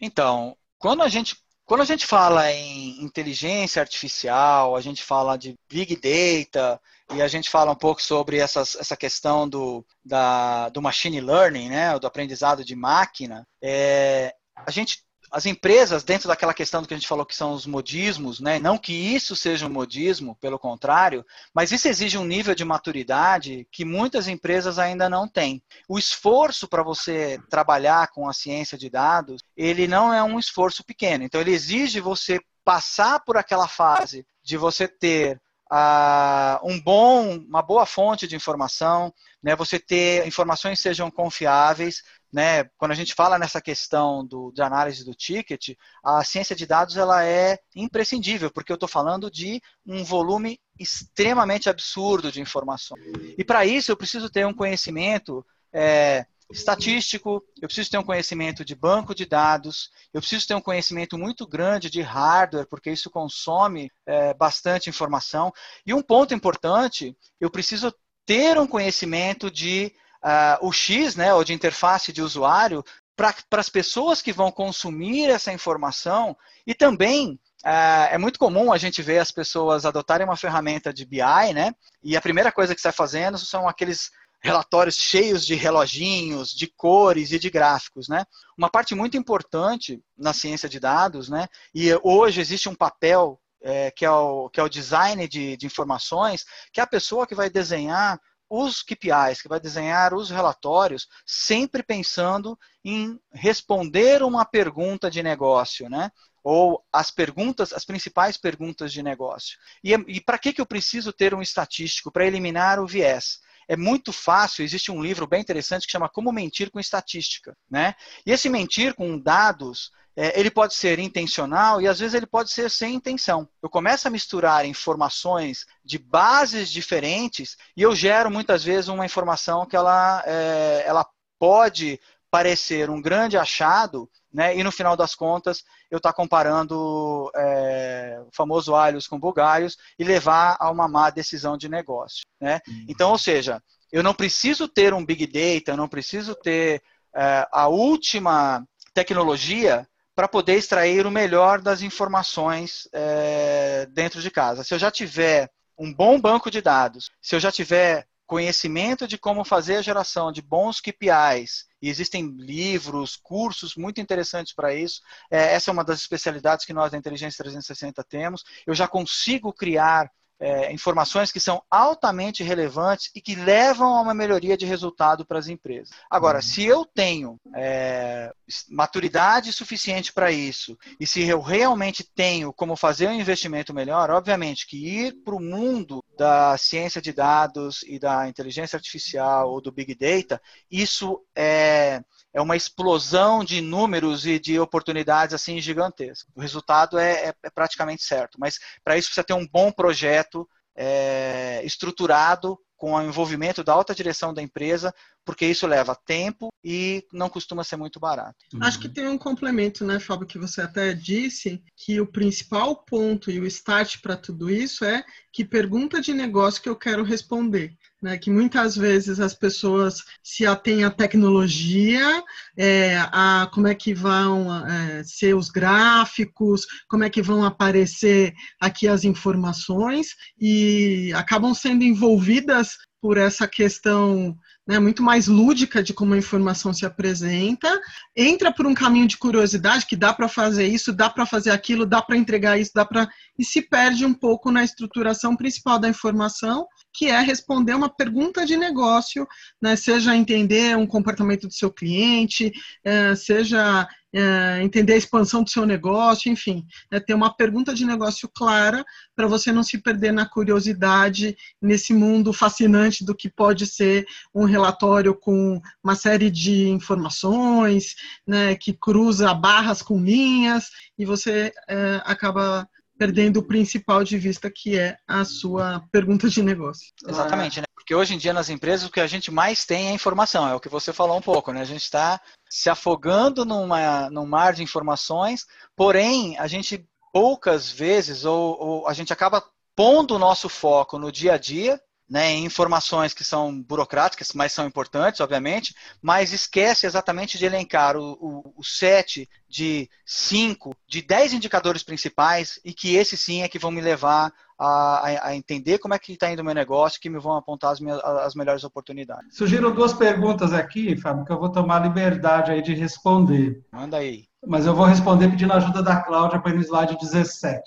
Speaker 1: Então, quando a gente Quando a gente fala em inteligência artificial, a gente fala de big data e a gente fala um pouco sobre essas, essa questão do, da, do machine learning, né, do aprendizado de máquina, é, a gente as empresas, dentro daquela questão do que a gente falou que são os modismos, né? não que isso seja um modismo, pelo contrário, mas isso exige um nível de maturidade que muitas empresas ainda não têm. O esforço para você trabalhar com a ciência de dados, ele não é um esforço pequeno. Então, ele exige você passar por aquela fase de você ter uh, um bom, uma boa fonte de informação, né? você ter informações que sejam confiáveis, né, quando a gente fala nessa questão do, de análise do ticket, a ciência de dados ela é imprescindível, porque eu estou falando de um volume extremamente absurdo de informação. E para isso eu preciso ter um conhecimento é, estatístico, eu preciso ter um conhecimento de banco de dados, eu preciso ter um conhecimento muito grande de hardware, porque isso consome é, bastante informação. E um ponto importante, eu preciso ter um conhecimento de uh, o X, né, ou de interface de usuário, para as pessoas que vão consumir essa informação e também uh, é muito comum a gente ver as pessoas adotarem uma ferramenta de BI, né? E a primeira coisa que está fazendo são aqueles relatórios cheios de reloginhos, de cores e de gráficos, né? Uma parte muito importante na ciência de dados, né? E hoje existe um papel é, que, é o, que é o design de, de informações, que é a pessoa que vai desenhar os KPIs, que vai desenhar os relatórios, sempre pensando em responder uma pergunta de negócio, né? Ou as perguntas, as principais perguntas de negócio. E, e para que, que eu preciso ter um estatístico? Para eliminar o viés é muito fácil, existe um livro bem interessante que chama Como Mentir com Estatística. Né? E esse mentir com dados é, ele pode ser intencional e às vezes ele pode ser sem intenção. Eu começo a misturar informações de bases diferentes e eu gero muitas vezes uma informação que ela, é, ela pode parecer um grande achado, né? E no final das contas eu estar tá comparando é, o famoso alhos com bugalhos e levar a uma má decisão de negócio, né? Uhum. Então, ou seja, eu não preciso ter um big data, eu não preciso ter é, a última tecnologia para poder extrair o melhor das informações é, dentro de casa. Se eu já tiver um bom banco de dados, se eu já tiver conhecimento de como fazer a geração de bons KPIs, e existem livros, cursos muito interessantes para isso. É, essa é uma das especialidades que nós da Inteligência 360 temos. Eu já consigo criar é, informações que são altamente relevantes e que levam a uma melhoria de resultado para as empresas. Agora, uhum. se eu tenho é, maturidade suficiente para isso e se eu realmente tenho como fazer um investimento melhor, obviamente que ir para o mundo da ciência de dados e da inteligência artificial ou do big data, isso é é uma explosão de números e de oportunidades assim gigantescas. O resultado é, é, é praticamente certo, mas para isso precisa ter um bom projeto é, estruturado com o envolvimento da alta direção da empresa, porque isso leva tempo e não costuma ser muito barato.
Speaker 3: Acho que tem um complemento, né, Fábio, que você até disse, que o principal ponto e o start para tudo isso é que pergunta de negócio que eu quero responder. Né, que muitas vezes as pessoas se atêm à tecnologia, é, a como é que vão é, ser os gráficos, como é que vão aparecer aqui as informações e acabam sendo envolvidas por essa questão né, muito mais lúdica de como a informação se apresenta, entra por um caminho de curiosidade que dá para fazer isso, dá para fazer aquilo, dá para entregar isso, dá para e se perde um pouco na estruturação principal da informação, que é responder uma pergunta de negócio, né, seja entender um comportamento do seu cliente, é, seja é, entender a expansão do seu negócio, enfim, é ter uma pergunta de negócio clara para você não se perder na curiosidade nesse mundo fascinante do que pode ser um relatório com uma série de informações, né, que cruza barras com linhas e você é, acaba perdendo o principal de vista, que é a sua pergunta de negócio.
Speaker 1: Exatamente, né? Porque hoje em dia nas empresas o que a gente mais tem é informação, é o que você falou um pouco, né? A gente está se afogando numa, num mar de informações, porém a gente poucas vezes, ou, ou a gente acaba pondo o nosso foco no dia a dia, né, informações que são burocráticas, mas são importantes, obviamente, mas esquece exatamente de elencar o, o, o set de cinco, de dez indicadores principais e que esses sim é que vão me levar a, a entender como é que está indo o meu negócio, que me vão apontar as, minhas, as melhores oportunidades.
Speaker 2: Surgiram duas perguntas aqui, Fábio, que eu vou tomar liberdade aí de responder.
Speaker 1: Manda aí.
Speaker 2: Mas eu vou responder pedindo ajuda da Cláudia para ir no slide 17.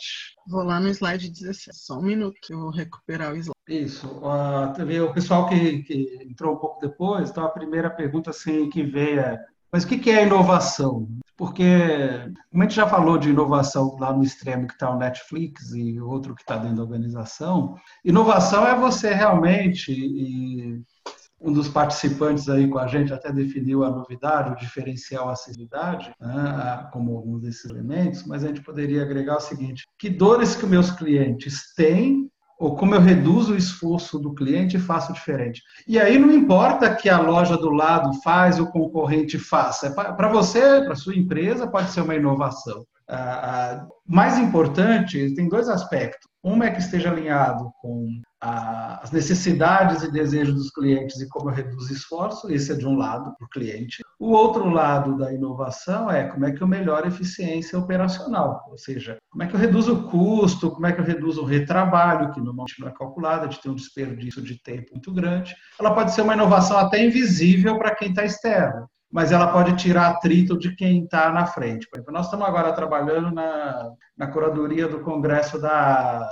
Speaker 3: Vou lá no slide 17. Só um minuto que eu vou recuperar o slide.
Speaker 2: Isso. Uh, o pessoal que, que, entrou um pouco depois, então a primeira pergunta assim, que veio é mas o que é inovação? Porque, como a gente já falou de inovação lá no extremo que está o Netflix e outro que está dentro da organização, inovação é você realmente, e um dos participantes aí com a gente até definiu a novidade, o diferencial, acessibilidade, né, como um desses elementos, mas a gente poderia agregar o seguinte: que dores que meus clientes têm ou como eu reduzo o esforço do cliente e faço diferente. E aí não importa que a loja do lado faz, o concorrente faça. É para você, para sua empresa, pode ser uma inovação. Ah, mais importante, tem dois aspectos. Uma é que esteja alinhado com as necessidades e desejos dos clientes e como eu reduzo esforço, esse é de um lado, para o cliente. O outro lado da inovação é como é que eu melhoro a eficiência operacional, ou seja, como é que eu reduzo o custo, como é que eu reduzo o retrabalho, que normalmente não é calculado, a gente tem um desperdício de tempo muito grande. Ela pode ser uma inovação até invisível para quem está externo mas ela pode tirar atrito de quem está na frente. Por exemplo, nós estamos agora trabalhando na, na curadoria do Congresso da,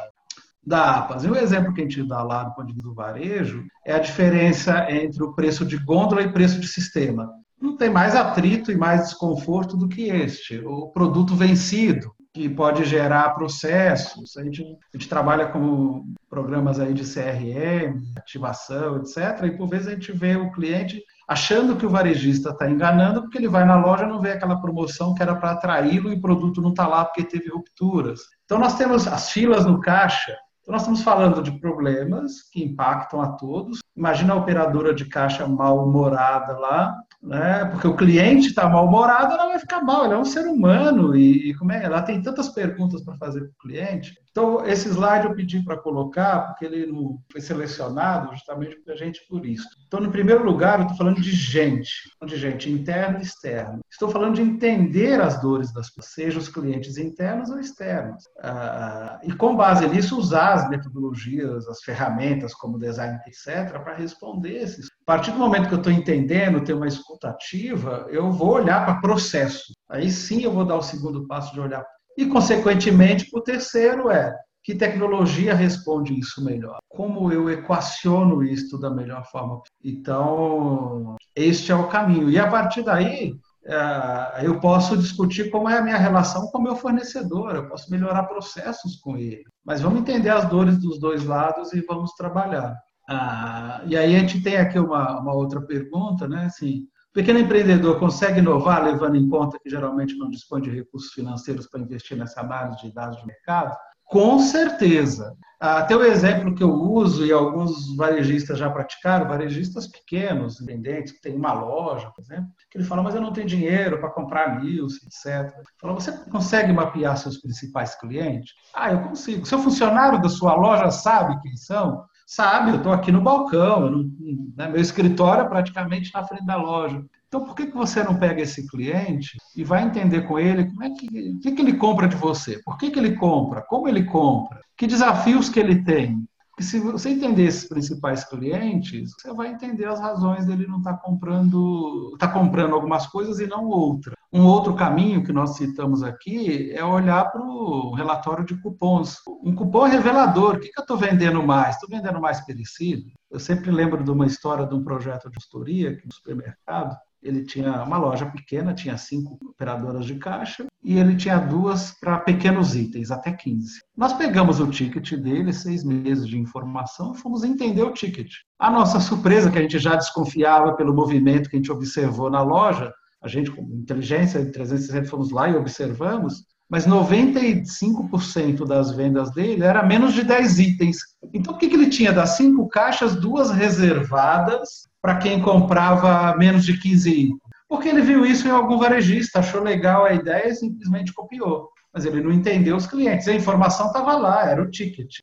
Speaker 2: da APAS. E o exemplo que a gente dá lá no vista do varejo é a diferença entre o preço de gôndola e preço de sistema. Não tem mais atrito e mais desconforto do que este. O produto vencido, que pode gerar processos. A gente, a gente trabalha com programas aí de CRM, ativação, etc. E por vezes a gente vê o cliente achando que o varejista está enganando, porque ele vai na loja e não vê aquela promoção que era para atraí-lo e o produto não está lá porque teve rupturas. Então, nós temos as filas no caixa. Então, nós estamos falando de problemas que impactam a todos. Imagina a operadora de caixa mal-humorada lá, né? Porque o cliente está mal-humorado, ela vai ficar mal, ela é um ser humano e, e como é? Ela tem tantas perguntas para fazer para o cliente. Então, esse slide eu pedi para colocar, porque ele não foi selecionado justamente para a gente por isso. Então, no primeiro lugar, eu estou falando de gente, de gente interna e externa. Estou falando de entender as dores das pessoas, os clientes internos ou externos. Ah, e com base nisso, usar as metodologias, as ferramentas como design, etc., para responder esses. A partir do momento que eu estou entendendo, ter uma escuta ativa, eu vou olhar para processo. Aí sim eu vou dar o segundo passo de olhar e, consequentemente, o terceiro é que tecnologia responde isso melhor? Como eu equaciono isso da melhor forma? Então, este é o caminho. E a partir daí, é, eu posso discutir como é a minha relação com o meu fornecedor, eu posso melhorar processos com ele. Mas vamos entender as dores dos dois lados e vamos trabalhar. Ah, e aí a gente tem aqui uma, uma outra pergunta, né? Assim, pequeno empreendedor consegue inovar, levando em conta que geralmente não dispõe de recursos financeiros para investir nessa análise de dados de mercado? Com certeza. Até o exemplo que eu uso e alguns varejistas já praticaram, varejistas pequenos, independentes, que têm uma loja, por exemplo, que ele fala, mas eu não tenho dinheiro para comprar news, etc. Fala, você consegue mapear seus principais clientes? Ah, eu consigo. Seu funcionário da sua loja sabe quem são? Sabe, eu estou aqui no balcão, não, né, meu escritório é praticamente na frente da loja. Então, por que, que você não pega esse cliente e vai entender com ele como é que, que, que ele compra de você? Por que, que ele compra? Como ele compra? Que desafios que ele tem? Porque se você entender esses principais clientes, você vai entender as razões dele não estar tá comprando, tá comprando algumas coisas e não outras. Um outro caminho que nós citamos aqui é olhar para o relatório de cupons. Um cupom é revelador. O que, que eu estou vendendo mais? Estou vendendo mais perecível? Eu sempre lembro de uma história de um projeto de consultoria aqui no supermercado ele tinha uma loja pequena, tinha cinco operadoras de caixa e ele tinha duas para pequenos itens, até 15. Nós pegamos o ticket dele, seis meses de informação, fomos entender o ticket. A nossa surpresa, que a gente já desconfiava pelo movimento que a gente observou na loja, a gente, com inteligência de 360, fomos lá e observamos, mas 95% das vendas dele era menos de 10 itens. Então, o que, que ele tinha? Das cinco caixas, duas reservadas para quem comprava menos de 15 itens. Porque ele viu isso em algum varejista, achou legal a ideia e simplesmente copiou. Mas ele não entendeu os clientes. A informação estava lá, era o ticket.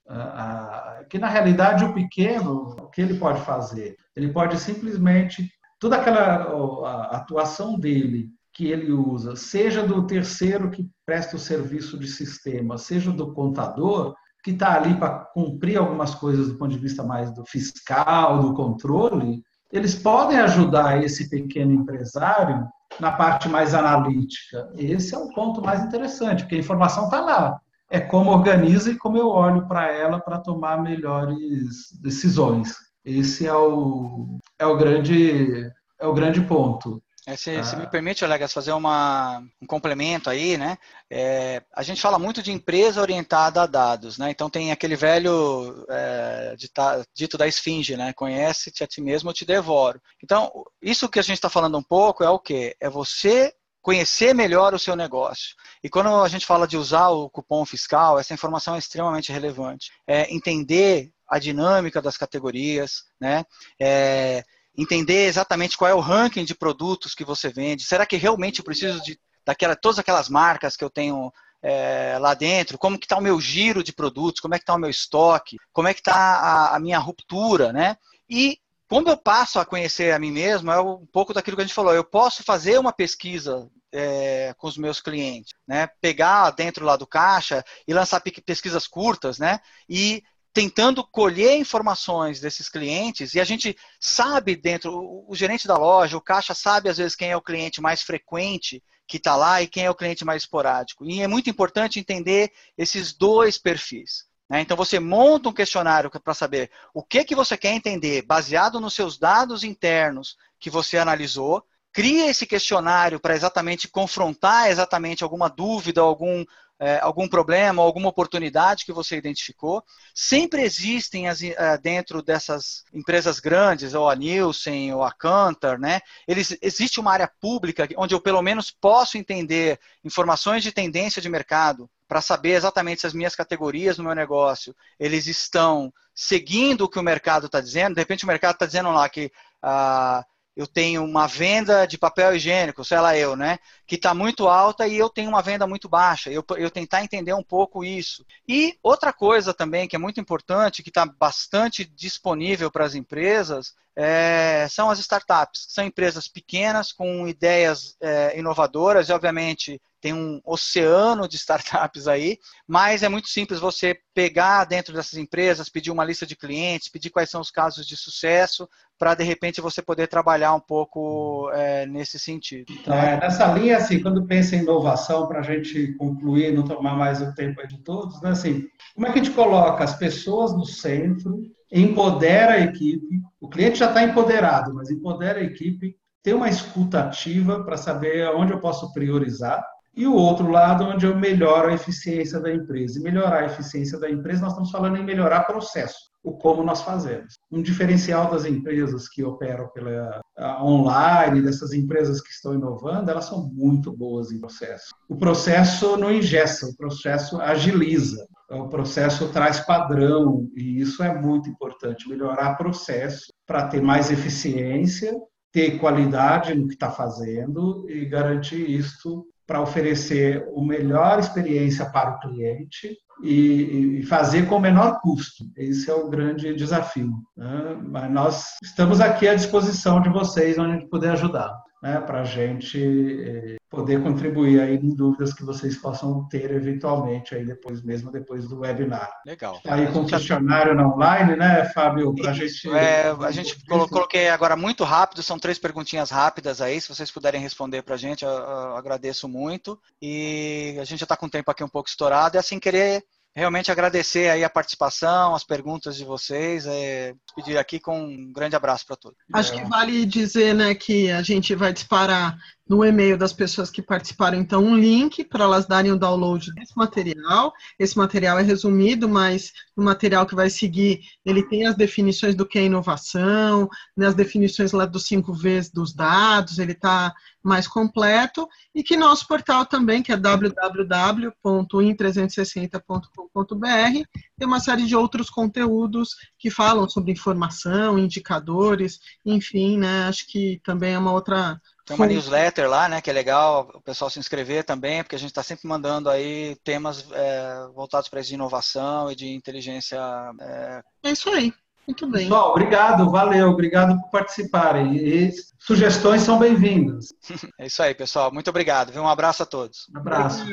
Speaker 2: Que na realidade o pequeno, o que ele pode fazer? Ele pode simplesmente toda aquela atuação dele que ele usa, seja do terceiro que presta o serviço de sistema, seja do contador, que está ali para cumprir algumas coisas do ponto de vista mais do fiscal, do controle, eles podem ajudar esse pequeno empresário na parte mais analítica. Esse é o ponto mais interessante, porque a informação está lá. É como organiza e como eu olho para ela para tomar melhores decisões. Esse é o, é o grande é o grande ponto.
Speaker 1: É, se, ah. se, me permite, Alegas, fazer uma, um complemento aí, né? É, a gente fala muito de empresa orientada a dados, né? Então tem aquele velho é, dita, dito da esfinge, né? Conhece-te a ti mesmo, eu te devoro. Então, isso que a gente está falando um pouco é o quê? É você conhecer melhor o seu negócio. E quando a gente fala de usar o cupom fiscal, essa informação é extremamente relevante. É entender a dinâmica das categorias, né? É, entender exatamente qual é o ranking de produtos que você vende. Será que realmente eu preciso de daquela, todas aquelas marcas que eu tenho é, lá dentro? Como que está o meu giro de produtos? Como é que está o meu estoque? Como é que está a, a, minha ruptura, né? E quando eu passo a conhecer a mim mesmo, é um pouco daquilo que a gente falou. Eu posso fazer uma pesquisa é, com os meus clientes, né? Pegar dentro lá do caixa e lançar pesquisas curtas, né? E tentando colher informações desses clientes e a gente sabe dentro, o, gerente da loja, o caixa sabe às vezes quem é o cliente mais frequente que está lá e quem é o cliente mais esporádico. E é muito importante entender esses dois perfis. Né? Então você monta um questionário para saber o que, que você quer entender, baseado nos seus dados internos que você analisou, cria esse questionário para exatamente confrontar exatamente alguma dúvida, algum é, algum problema, alguma oportunidade que você identificou. Sempre existem as, é, dentro dessas empresas grandes, ou a Nielsen, ou a Kantar, né? Eles, existe uma área pública onde eu pelo menos posso entender informações de tendência de mercado para saber exatamente se as minhas categorias no meu negócio eles estão seguindo o que o mercado está dizendo. De repente o mercado está dizendo lá que ah, eu tenho uma venda de papel higiênico, sei lá eu, né? Que está muito alta e eu tenho uma venda muito baixa. Eu, eu tentar entender um pouco isso. E outra coisa também que é muito importante, que está bastante disponível para as empresas, é, são as startups. São empresas pequenas com ideias é, inovadoras e, obviamente, tem um oceano de [LAUGHS] startups aí, mas é muito simples você pegar dentro dessas empresas, pedir uma lista de clientes, pedir quais são os casos de sucesso, para de repente você poder trabalhar um pouco é, nesse sentido.
Speaker 2: Então, é, nessa linha, assim, quando pensa em inovação, para a gente concluir, não tomar mais o tempo de todos, né, assim, como é que a gente coloca as pessoas no centro, empodera a equipe, o cliente já está empoderado, mas empodera a equipe, ter uma escuta ativa para saber onde eu posso priorizar, e o outro lado, onde eu melhoro a eficiência da empresa. E melhorar a eficiência da empresa, nós estamos falando em melhorar processo, o como nós fazemos. Um diferencial das empresas que operam pela online, dessas empresas que estão inovando, elas são muito boas em processo. O processo não ingessa, o processo agiliza. O processo traz padrão e isso é muito importante, melhorar processo para ter mais eficiência, ter qualidade no que está fazendo e garantir isso para oferecer a melhor experiência para o cliente e, fazer com o menor custo. Esse é o grande desafio. Né? Mas nós estamos aqui à disposição de vocês, onde puder ajudar né, para a gente eh, poder contribuir aí em dúvidas que vocês possam ter eventualmente aí depois mesmo depois do webinar.
Speaker 1: Legal.
Speaker 2: Tá aí com o questionário na online, né, Fábio, para a gente.
Speaker 1: É, a gente coloquei agora muito rápido, são três perguntinhas rápidas aí, se vocês puderem responder para a gente, eu, eu agradeço muito. E a gente já está com o tempo aqui um pouco estourado, e assim querer realmente agradecer aí a participação, as perguntas de vocês, é, pedir aqui com um grande abraço para todos.
Speaker 3: Acho que vale dizer, né, que a gente vai disparar no e-mail das pessoas que participaram, então, um link para elas darem o download desse material. Esse material é resumido, mas o material que vai seguir, ele tem as definições do que é inovação, né, as definições lá dos cinco Vs dos dados, ele está mais completo, e que nosso portal também, que é www.in360.com.br, tem uma série de outros conteúdos que falam sobre informação, indicadores, enfim, né, acho que também é uma outra
Speaker 1: tem uma newsletter lá, né, que é legal o pessoal se inscrever também, porque a gente está sempre mandando aí temas é, voltados para inovação e de inteligência.
Speaker 3: É... é isso aí. Muito bem.
Speaker 2: Pessoal, obrigado, valeu, obrigado por participarem. E sugestões são bem-vindas. [LAUGHS]
Speaker 1: É isso aí, pessoal. Muito obrigado. Um abraço a todos.
Speaker 2: Um abraço.